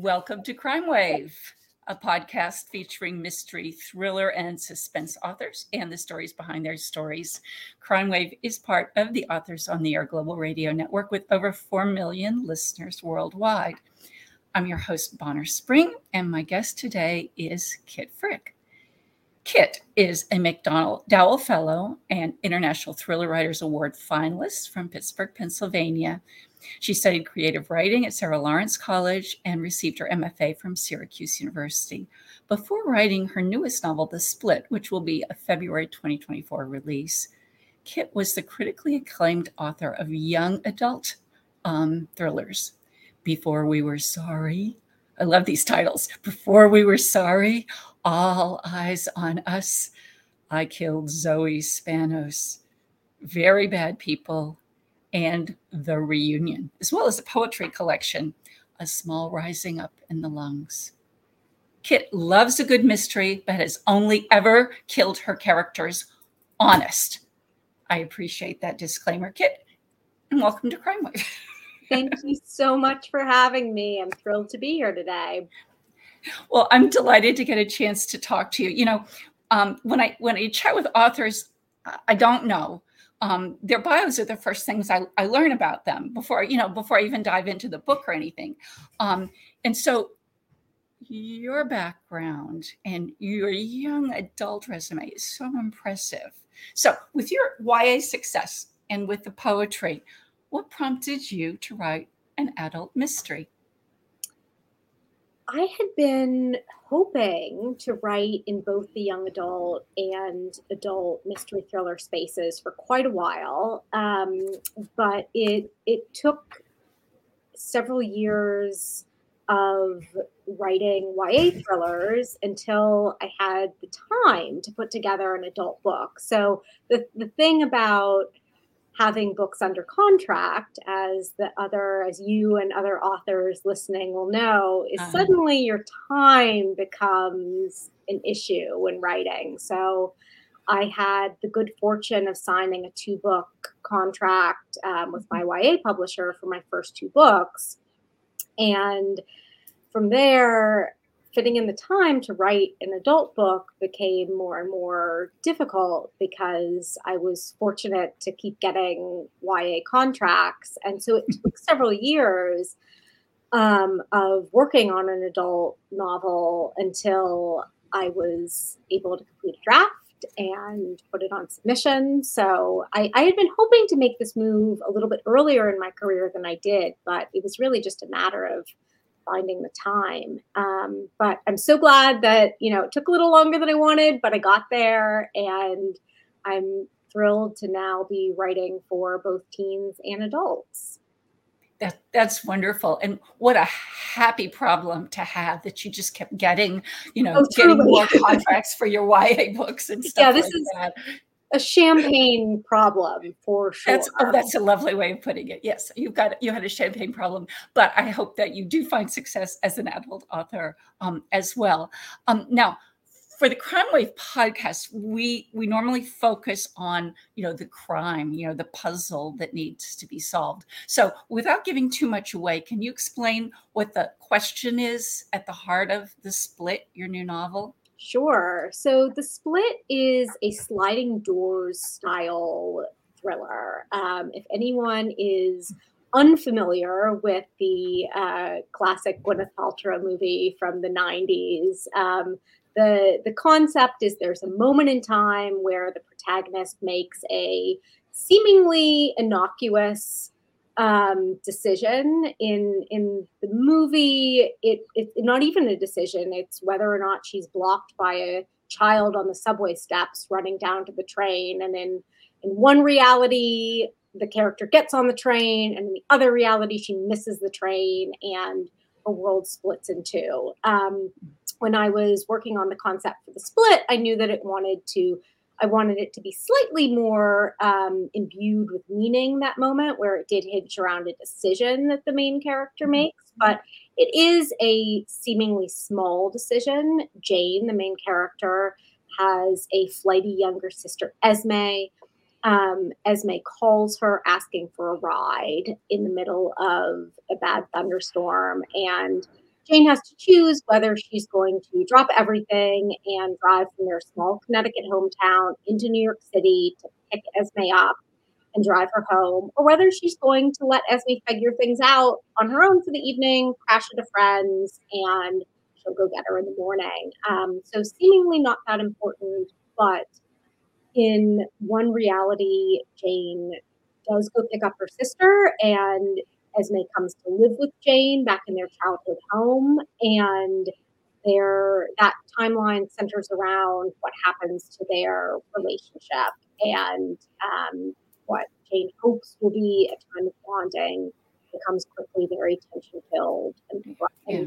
Welcome to Crime Wave, a podcast featuring mystery, thriller, and suspense authors and the stories behind their stories. Crime Wave is part of the Authors on the Air Global Radio Network with over 4 million listeners worldwide. I'm your host, Bonnar Spring, and my guest today is Kit Frick. Kit is a MacDowell Fellow and International Thriller Writers Award finalist from Pittsburgh, Pennsylvania. She studied creative writing at Sarah Lawrence College and received her MFA from Syracuse University before writing her newest novel, The Split, which will be a February 2024 release. Kit was the critically acclaimed author of young adult um, thrillers. Before We Were Sorry, I love these titles. Before We Were Sorry, All Eyes on Us, I Killed Zoe Spanos, Very Bad People, and The Reunion, as well as a poetry collection, A Small Rising Up in the Lungs. Kit loves a good mystery, but has only ever killed her characters honest. I appreciate that disclaimer, Kit, and welcome to Crime Wave. Thank you so much for having me. I'm thrilled to be here today. Well, I'm delighted to get a chance to talk to you. You know, um, when I when I chat with authors, I don't know um, their bios are the first things I, I, learn about them before you know before I even dive into the book or anything. Um, and so your background and your young adult resume is so impressive. So with your YA success and with the poetry, what prompted you to write an adult mystery? I had been hoping to write in both the young adult and adult mystery thriller spaces for quite a while, um, but it it took several years of writing YA thrillers until I had the time to put together an adult book. So the the thing about having books under contract as the other as you and other authors listening will know is uh-huh. suddenly your time becomes an issue when writing so i had the good fortune of signing a two book contract um, with my ya publisher for my first two books and from there fitting in the time to write an adult book became more and more difficult because I was fortunate to keep getting YA contracts. And so it took several years um, of working on an adult novel until I was able to complete a draft and put it on submission. So I, I, had been hoping to make this move a little bit earlier in my career than I did, but it was really just a matter of finding the time. Um, but I'm so glad that, you know, it took a little longer than I wanted, but I got there and I'm thrilled to now be writing for both teens and adults. That, that's wonderful. And what a happy problem to have that you just kept getting, you know, oh, getting more contracts for your YA books and stuff. Yeah, this like is that a champagne problem for sure. That's oh, that's a lovely way of putting it. Yes, you've got you had a champagne problem, but I hope that you do find success as an adult author um, as well. Um, now, for the Crime Wave podcast, we we normally focus on you know the crime, you know the puzzle that needs to be solved. So, without giving too much away, can you explain what the question is at the heart of the split, your new novel? Sure. So the split is a sliding doors style thriller. Um, if anyone is unfamiliar with the uh, classic Gwyneth Paltrow movie from the 90s, um, the, the concept is there's a moment in time where the protagonist makes a seemingly innocuous um, decision in in the movie. It, it's not even a decision. It's whether or not she's blocked by a child on the subway steps running down to the train. And in in one reality, the character gets on the train, and in the other reality, she misses the train, and a world splits in two. Um, when I was working on the concept for the split, I knew that it wanted to I wanted it to be slightly more um, imbued with meaning that moment, where it did hinge around a decision that the main character mm-hmm. makes. But it is a seemingly small decision. Jane, the main character, has a flighty younger sister, Esme. Um, Esme calls her asking for a ride in the middle of a bad thunderstorm, and Jane has to choose whether she's going to drop everything and drive from their small Connecticut hometown into New York City to pick Esme up and drive her home, or whether she's going to let Esme figure things out on her own for the evening, crash a friend's, and she'll go get her in the morning. Um, so seemingly not that important, but in one reality, Jane does go pick up her sister, and Esme comes to live with Jane back in their childhood home, and their that timeline centers around what happens to their relationship and um, what Jane hopes will be a time of bonding becomes quickly very tension filled and, yeah.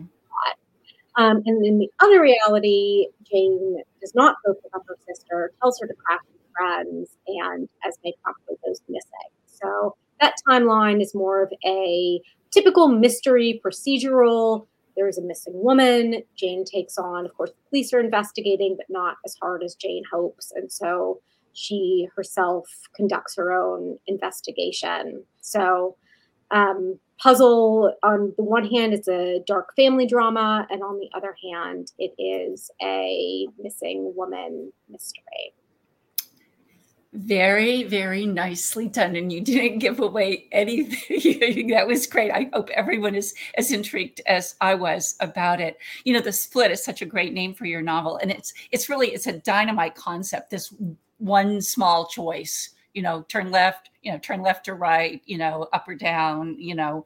Um, and then the other reality, Jane does not go pick up her sister, tells her to crash with friends, and Esme promptly goes missing. So that timeline is more of a typical mystery procedural. There is a missing woman. Jane takes on, of course, the police are investigating, but not as hard as Jane hopes. And so she herself conducts her own investigation. So, um, Puzzle, on the one hand, it's a dark family drama, and on the other hand, it is a missing woman mystery. Very, very nicely done. And you didn't give away anything. that was great. I hope everyone is as intrigued as I was about it. You know, the split is such a great name for your novel. And it's it's really it's a dynamite concept, this one small choice, you know, turn left, you know, turn left or right, you know, up or down, you know.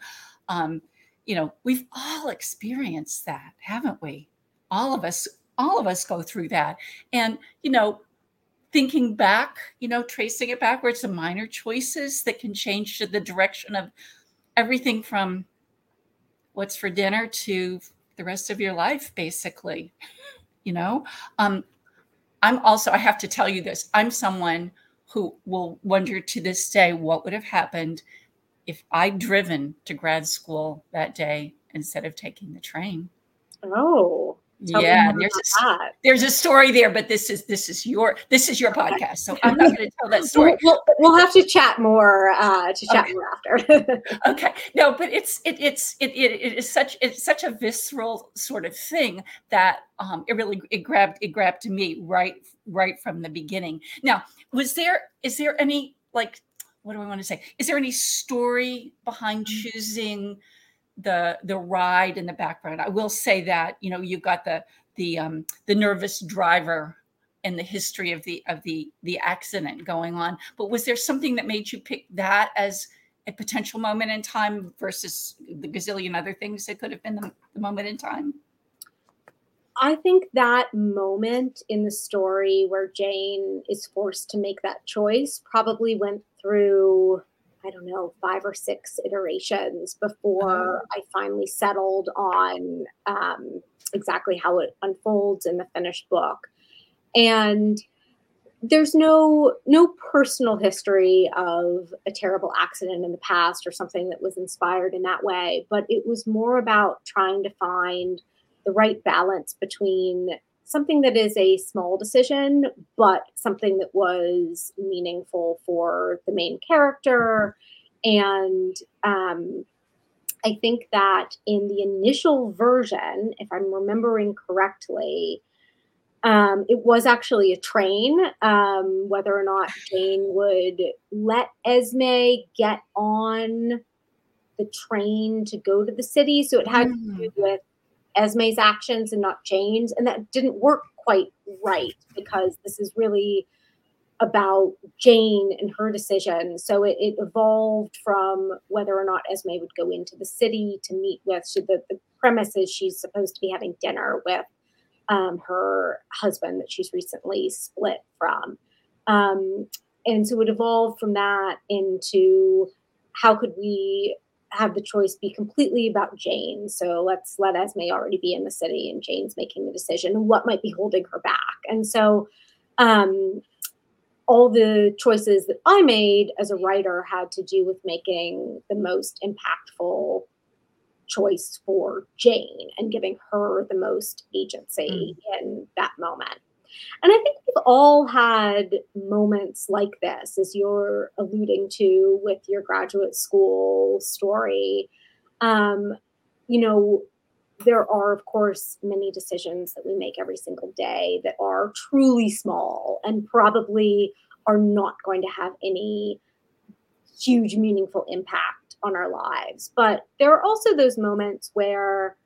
Um, you know, we've all experienced that, haven't we? All of us, all of us go through that. And, you know, thinking back, you know, tracing it backwards, the minor choices that can change the direction of everything from what's for dinner to the rest of your life, basically. You know, um, I'm also, I have to tell you this I'm someone who will wonder to this day what would have happened if I'd driven to grad school that day instead of taking the train. Oh, Tell yeah, there's a, there's a story there, but this is this is your this is your podcast, so I'm not going to tell that story. We'll, we'll, have to chat more uh, to chat okay. more after. okay, no, but it's it, it's it, it, it is such it's such a visceral sort of thing that um, it really it grabbed it grabbed me right right from the beginning. Now, was there is there any like what do I want to say? Is there any story behind mm. choosing? The the ride in the background. I will say that you know you've got the the um, the nervous driver and the history of the of the the accident going on. But was there something that made you pick that as a potential moment in time versus the gazillion other things that could have been the, the moment in time? I think that moment in the story where Jane is forced to make that choice probably went through I don't know, five or six iterations before uh-huh. I finally settled on um, exactly how it unfolds in the finished book. And there's no no personal history of a terrible accident in the past or something that was inspired in that way, but it was more about trying to find the right balance between something that is a small decision, but something that was meaningful for the main character. And um, I think that in the initial version, if I'm remembering correctly, um, it was actually a train. Um, whether or not Jane would let Esme get on the train to go to the city. So it had mm. to do with Esme's actions and not Jane's. And that didn't work quite right because this is really about Jane and her decision. So it, it, evolved from whether or not Esme would go into the city to meet with. So the, the she's supposed to be having dinner with um, her husband that she's recently split from. Um, and so it evolved from that into how could we have the choice be completely about Jane. So let's let Esme already be in the city and Jane's making the decision. What might be holding her back? And so um, all the choices that I made as a writer had to do with making the most impactful choice for Jane and giving her the most agency mm. in that moment. And I think we've all had moments like this, as you're alluding to with your graduate school story. Um, you know, there are, of course, many decisions that we make every single day that are truly small and probably are not going to have any huge, meaningful impact on our lives. But there are also those moments where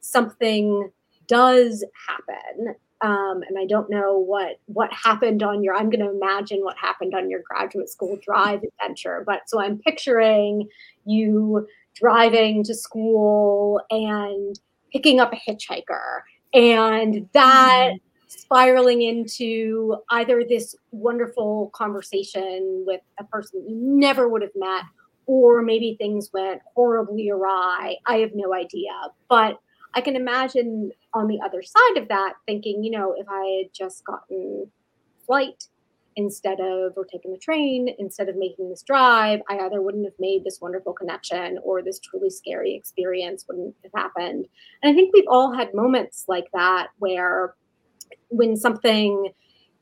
something does happen. Um, and I don't know what what happened on your. I'm going to imagine what happened on your graduate school drive adventure. But so I'm picturing you driving to school and picking up a hitchhiker and that mm-hmm. spiraling into either this wonderful conversation with a person you never would have met or maybe things went horribly awry i have no idea but i can imagine on the other side of that thinking you know if i had just gotten flight instead of or taking the train instead of making this drive i either wouldn't have made this wonderful connection or this truly scary experience wouldn't have happened. And i think we've all had moments like that where when something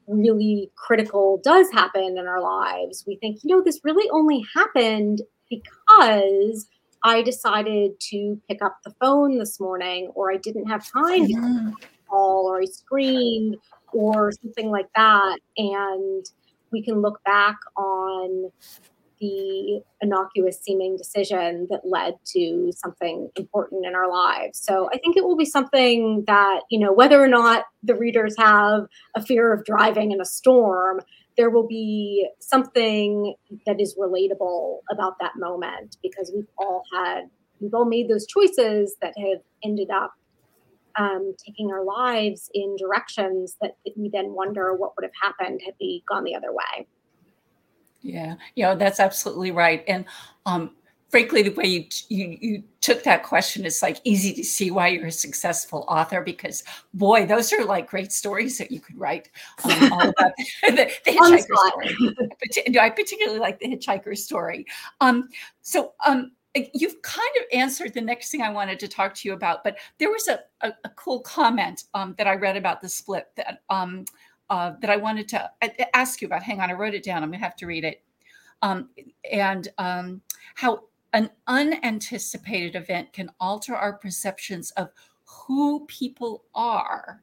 really critical does happen in our lives we think you know this really only happened because i decided to pick up the phone this morning or i didn't have time to call or i screamed or something like that. And we can look back on the innocuous seeming decision that led to something important in our lives. So I think it will be something that, you know, whether or not the readers have a fear of driving in a storm, there will be something that is relatable about that moment because we've all had, we've all made those choices that have ended up um, taking our lives in directions that, we then wonder what would have happened had we gone the other way. Yeah, you know that's absolutely right. And um, frankly, the way you, you you took that question, is like easy to see why you're a successful author because boy, those are like great stories that you could write um, all about the, the hitchhiker story. I particularly like the hitchhiker story. Um, so um, you've kind of answered the next thing I wanted to talk to you about, but there was a, a, a cool comment um, that I read about the split that um, uh, that I wanted to ask you about. Hang on, I wrote it down. I'm gonna have to read it. Um, and um, how an unanticipated event can alter our perceptions of who people are,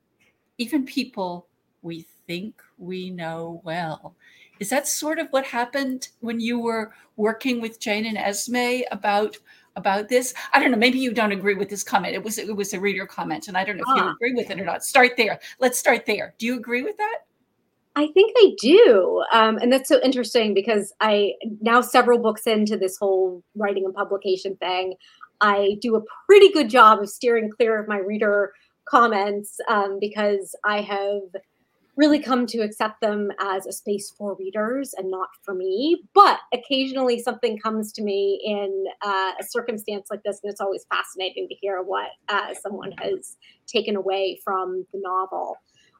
even people we think we know well. Is that sort of what happened when you were working with Jane and Esme about about this? I don't know. Maybe you don't agree with this comment. It was it was a reader comment, and I don't know if ah. you agree with it or not. Start there. Let's start there. Do you agree with that? I think I do, um, and that's so interesting because I now several books into this whole writing and publication thing. I do a pretty good job of steering clear of my reader comments um, because I have really come to accept them as a space for readers and not for me. But occasionally something comes to me in uh, a circumstance like this, and it's always fascinating to hear what uh, someone has taken away from the novel.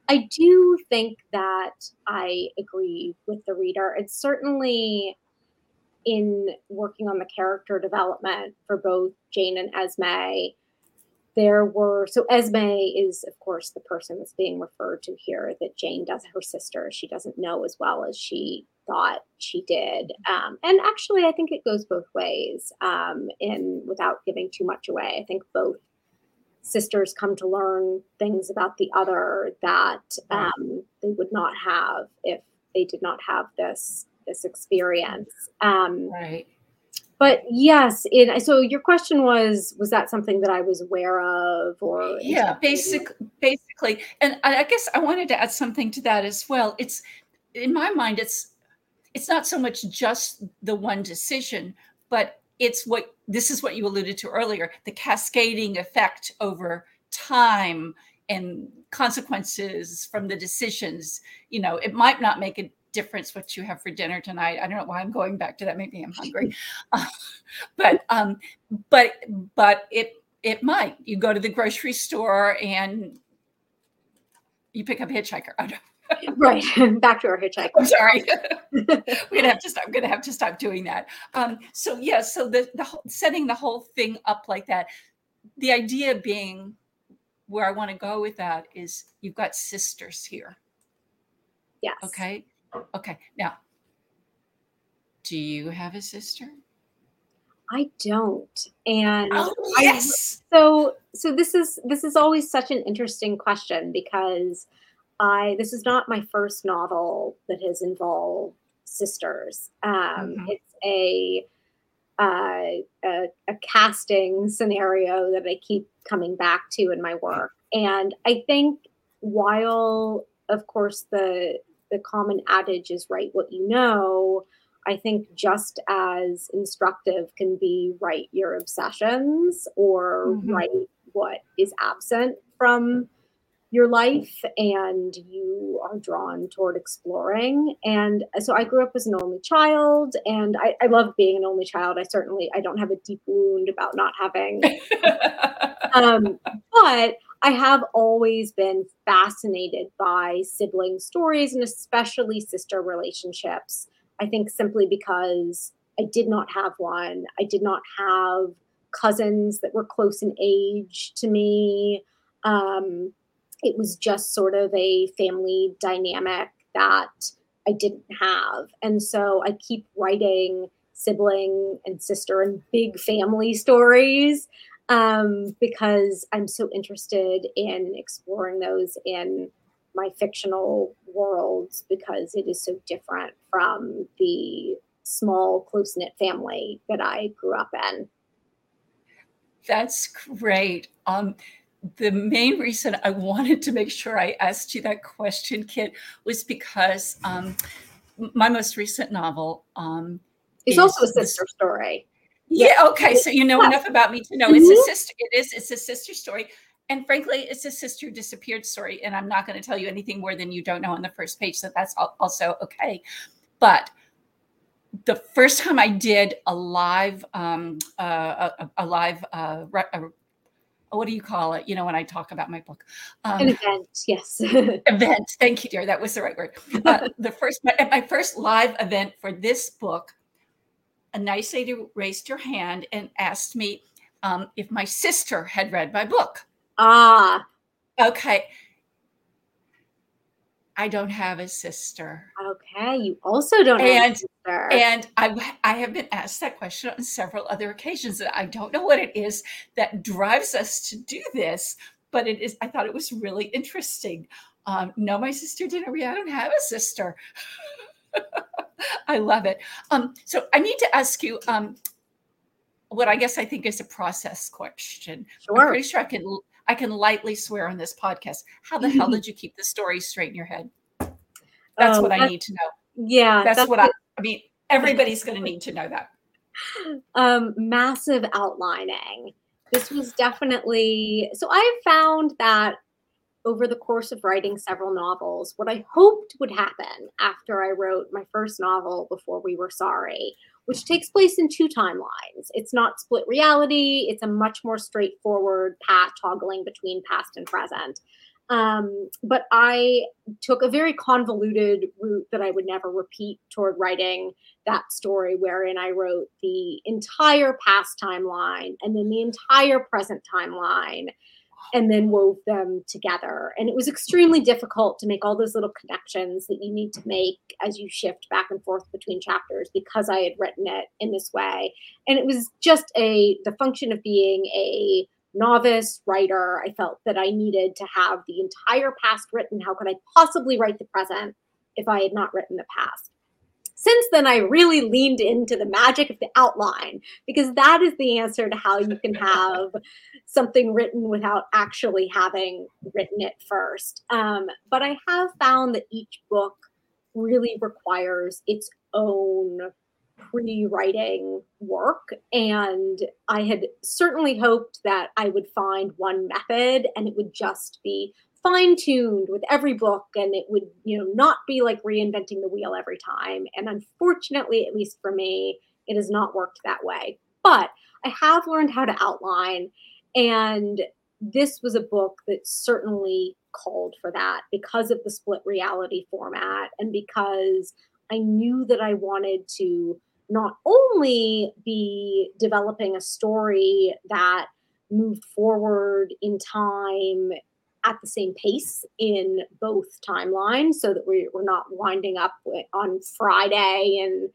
I do think that I agree with the reader. It's certainly in working on the character development for both Jane and Esme there were so Esme is of course the person that's being referred to here that Jane does her sister she doesn't know as well as she thought she did um, and actually I think it goes both ways um, in without giving too much away I think both sisters come to learn things about the other that um, they would not have if they did not have this this experience. Um, right. but yes in so your question was was that something that i was aware of or yeah basic basically. And i guess i wanted to add something to that as well. It's in my mind it's it's not so much just the one decision but it's what this is what you alluded to earlier the cascading effect over time and consequences from the decisions you know it might not make a difference what you have for dinner tonight. I don't know why I'm going back to that. Maybe I'm hungry, uh, but um, but but it it might. You go to the grocery store and you pick up a hitchhiker. Right back to our hitchhiker. I'm sorry. We're gonna have to stop. I'm gonna have to stop doing that. Um, so yeah, so the the whole, setting the whole thing up like that. The idea being where I want to go with that is you've got sisters here. Yes. Okay. Okay. Now, do you have a sister? I don't. And oh, yes. I, so so this is this is always such an interesting question because I this is not my first novel that has involved sisters. Um, mm-hmm. It's a, uh, a a casting scenario that I keep coming back to in my work, and I think while of course the the common adage is write what you know I think just as instructive can be write your obsessions or mm-hmm. write what is absent from your life and you are drawn toward exploring and so i grew up as an only child and i, I love being an only child i certainly i don't have a deep wound about not having um, but i have always been fascinated by sibling stories and especially sister relationships I think simply because I did not have one. I did not have cousins that were close in age to me. Um, it was just sort of a family dynamic that I didn't have. And so I keep writing sibling and sister and big family stories um, because I'm so interested in exploring those in my fictional worlds because it is so different from the small, close knit family that I grew up in. That's great. Um, the main reason I wanted to make sure I asked you that question, Kit, was because um, my most recent novel um, is also a sister story. Yeah. Okay. So you know yeah. enough about me to know mm-hmm. it's a mm-hmm. sister. It is. It's a sister story and frankly, it's a sister disappeared story. And I'm not going to tell you anything more than you don't know on the first page. So that's also okay. But the first time I did a live, um, uh, a, a, live, uh, a, what do you call it? You know, when I talk about my book, um, an event. Yes, event. Thank you, dear. That was the right word. Uh, the first, my, my first live event for this book, a nice lady raised her hand and asked me um, if my sister had read my book. Ah. Okay. I don't have a sister. Okay, you also don't and, have a sister. And I, I have been asked that question on several other occasions. And I don't know what it is that drives us to do this, but it is. I thought it was really interesting. Um, no, my sister didn't read. I don't have a sister. I love it. Um, so I need to ask you um, what I guess I think is a process question. Sure. I'm pretty sure I can I can lightly swear on this podcast. How the hell did you keep the story straight in your head? That's oh, what I need to know. Yeah. That's, that's what I, I mean, everybody's going to need to know that. Um, massive outlining. This was definitely so I found that over the course of writing several novels, what I hoped would happen after I wrote my first novel, Before We Were Sorry, which takes place in two timelines. It's not split reality, it's a much more straightforward path toggling between past and present. Um, but I took a very convoluted route that I would never repeat toward writing that story, wherein I wrote the entire past timeline and then the entire present timeline and then wove them together. And it was extremely difficult to make all those little connections that you need to make as you shift back and forth between chapters because I had written it in this way. And it was just a the function of being a novice writer. I felt that I needed to have the entire past written. How could I possibly write the present if I had not written the past? Since then I really leaned into the magic of the outline because that is the answer to how you can have something written without actually having written it first. Um, but I have found that each book really requires its own pre-writing work and i had certainly hoped that i would find one method and it would just be fine tuned with every book and it would you know not be like reinventing the wheel every time. And unfortunately at least for me it has not worked that way. But i have learned how to outline and this was a book that certainly called for that because of the split reality format and because i knew that i wanted to not only be developing a story that moved forward in time at the same pace in both timelines so that we, we're not winding up on Friday and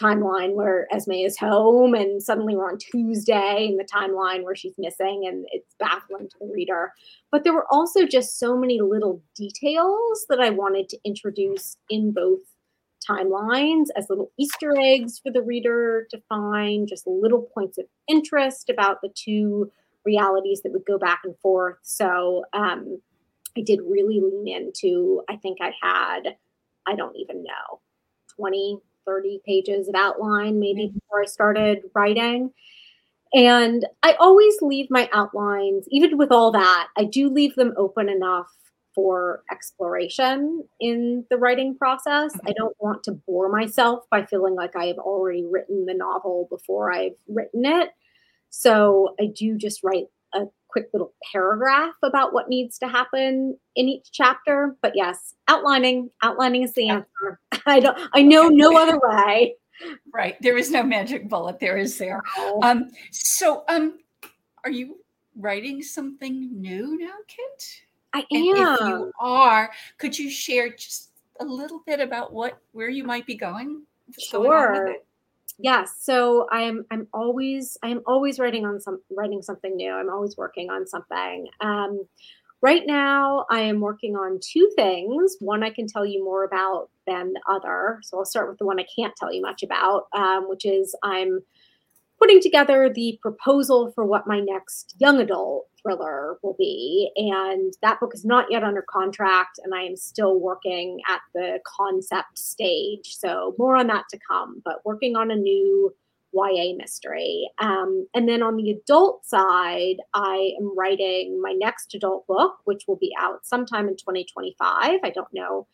timeline where Esme is home and suddenly we're on Tuesday in the timeline where she's missing and it's baffling to the reader. But there were also just so many little details that I wanted to introduce in both timelines as little Easter eggs for the reader to find, just little points of interest about the two realities that would go back and forth. So um, I did really lean into, I think I had, I don't even know, 20, 30 pages of outline maybe mm-hmm. before I started writing. And I always leave my outlines, even with all that, I do leave them open enough for exploration in the writing process. I mm-hmm. don't want to bore myself by feeling like I have already written the novel before I've written it. So I do just write a quick little paragraph about what needs to happen in each chapter. But yes, outlining, outlining is the answer. I don't I know no other way. Right. There is no magic bullet there, is there? Um so um are you writing something new now, Kit? I am. And if you are, could you share just a little bit about what where you might be going? Sure. Yes. So I'm I'm always I'm always writing on some writing something new. I'm always working on something. Um, right now I am working on two things. One I can tell you more about than the other. So I'll start with the one I can't tell you much about, um, which is I'm putting together the proposal for what my next young adult thriller will be. And that book is not yet under contract, and I am still working at the concept stage. So, more on that to come, but working on a new YA mystery. Um, and then on the adult side, I am writing my next adult book, which will be out sometime in 2025. I don't know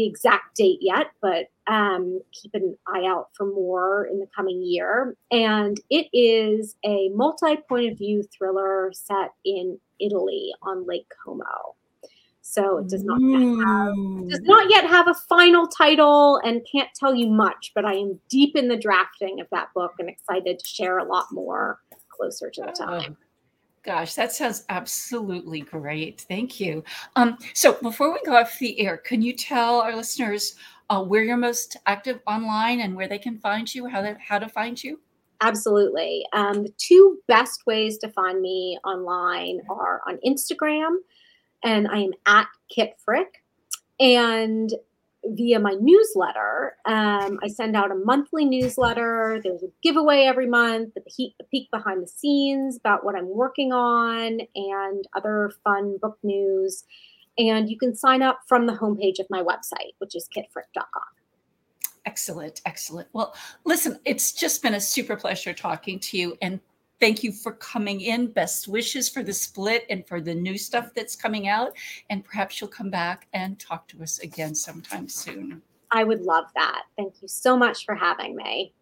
the exact date yet, but um, keep an eye out for more in the coming year. And it is a multi point of view thriller set in Italy on Lake Como. So it does not have, does not yet have a final title and can't tell you much, but I am deep in the drafting of that book and excited to share a lot more closer to the time. Gosh, that sounds absolutely great. Thank you. Um, so before we go off the air, can you tell our listeners uh, where you're most active online and where they can find you, how, they, how to find you? Absolutely. Um, the two best ways to find me online are on Instagram, and I am at Kit Frick. And via my newsletter. Um, I send out a monthly newsletter. There's a giveaway every month, a peek, a peek behind the scenes about what I'm working on, and other fun book news. And you can sign up from the homepage of my website, which is kitfrick.com. Excellent, excellent. Well, listen, it's just been a super pleasure talking to you. And thank you for coming in. Best wishes for the split and for the new stuff that's coming out. And perhaps you'll come back and talk to us again sometime soon. I would love that. Thank you so much for having me.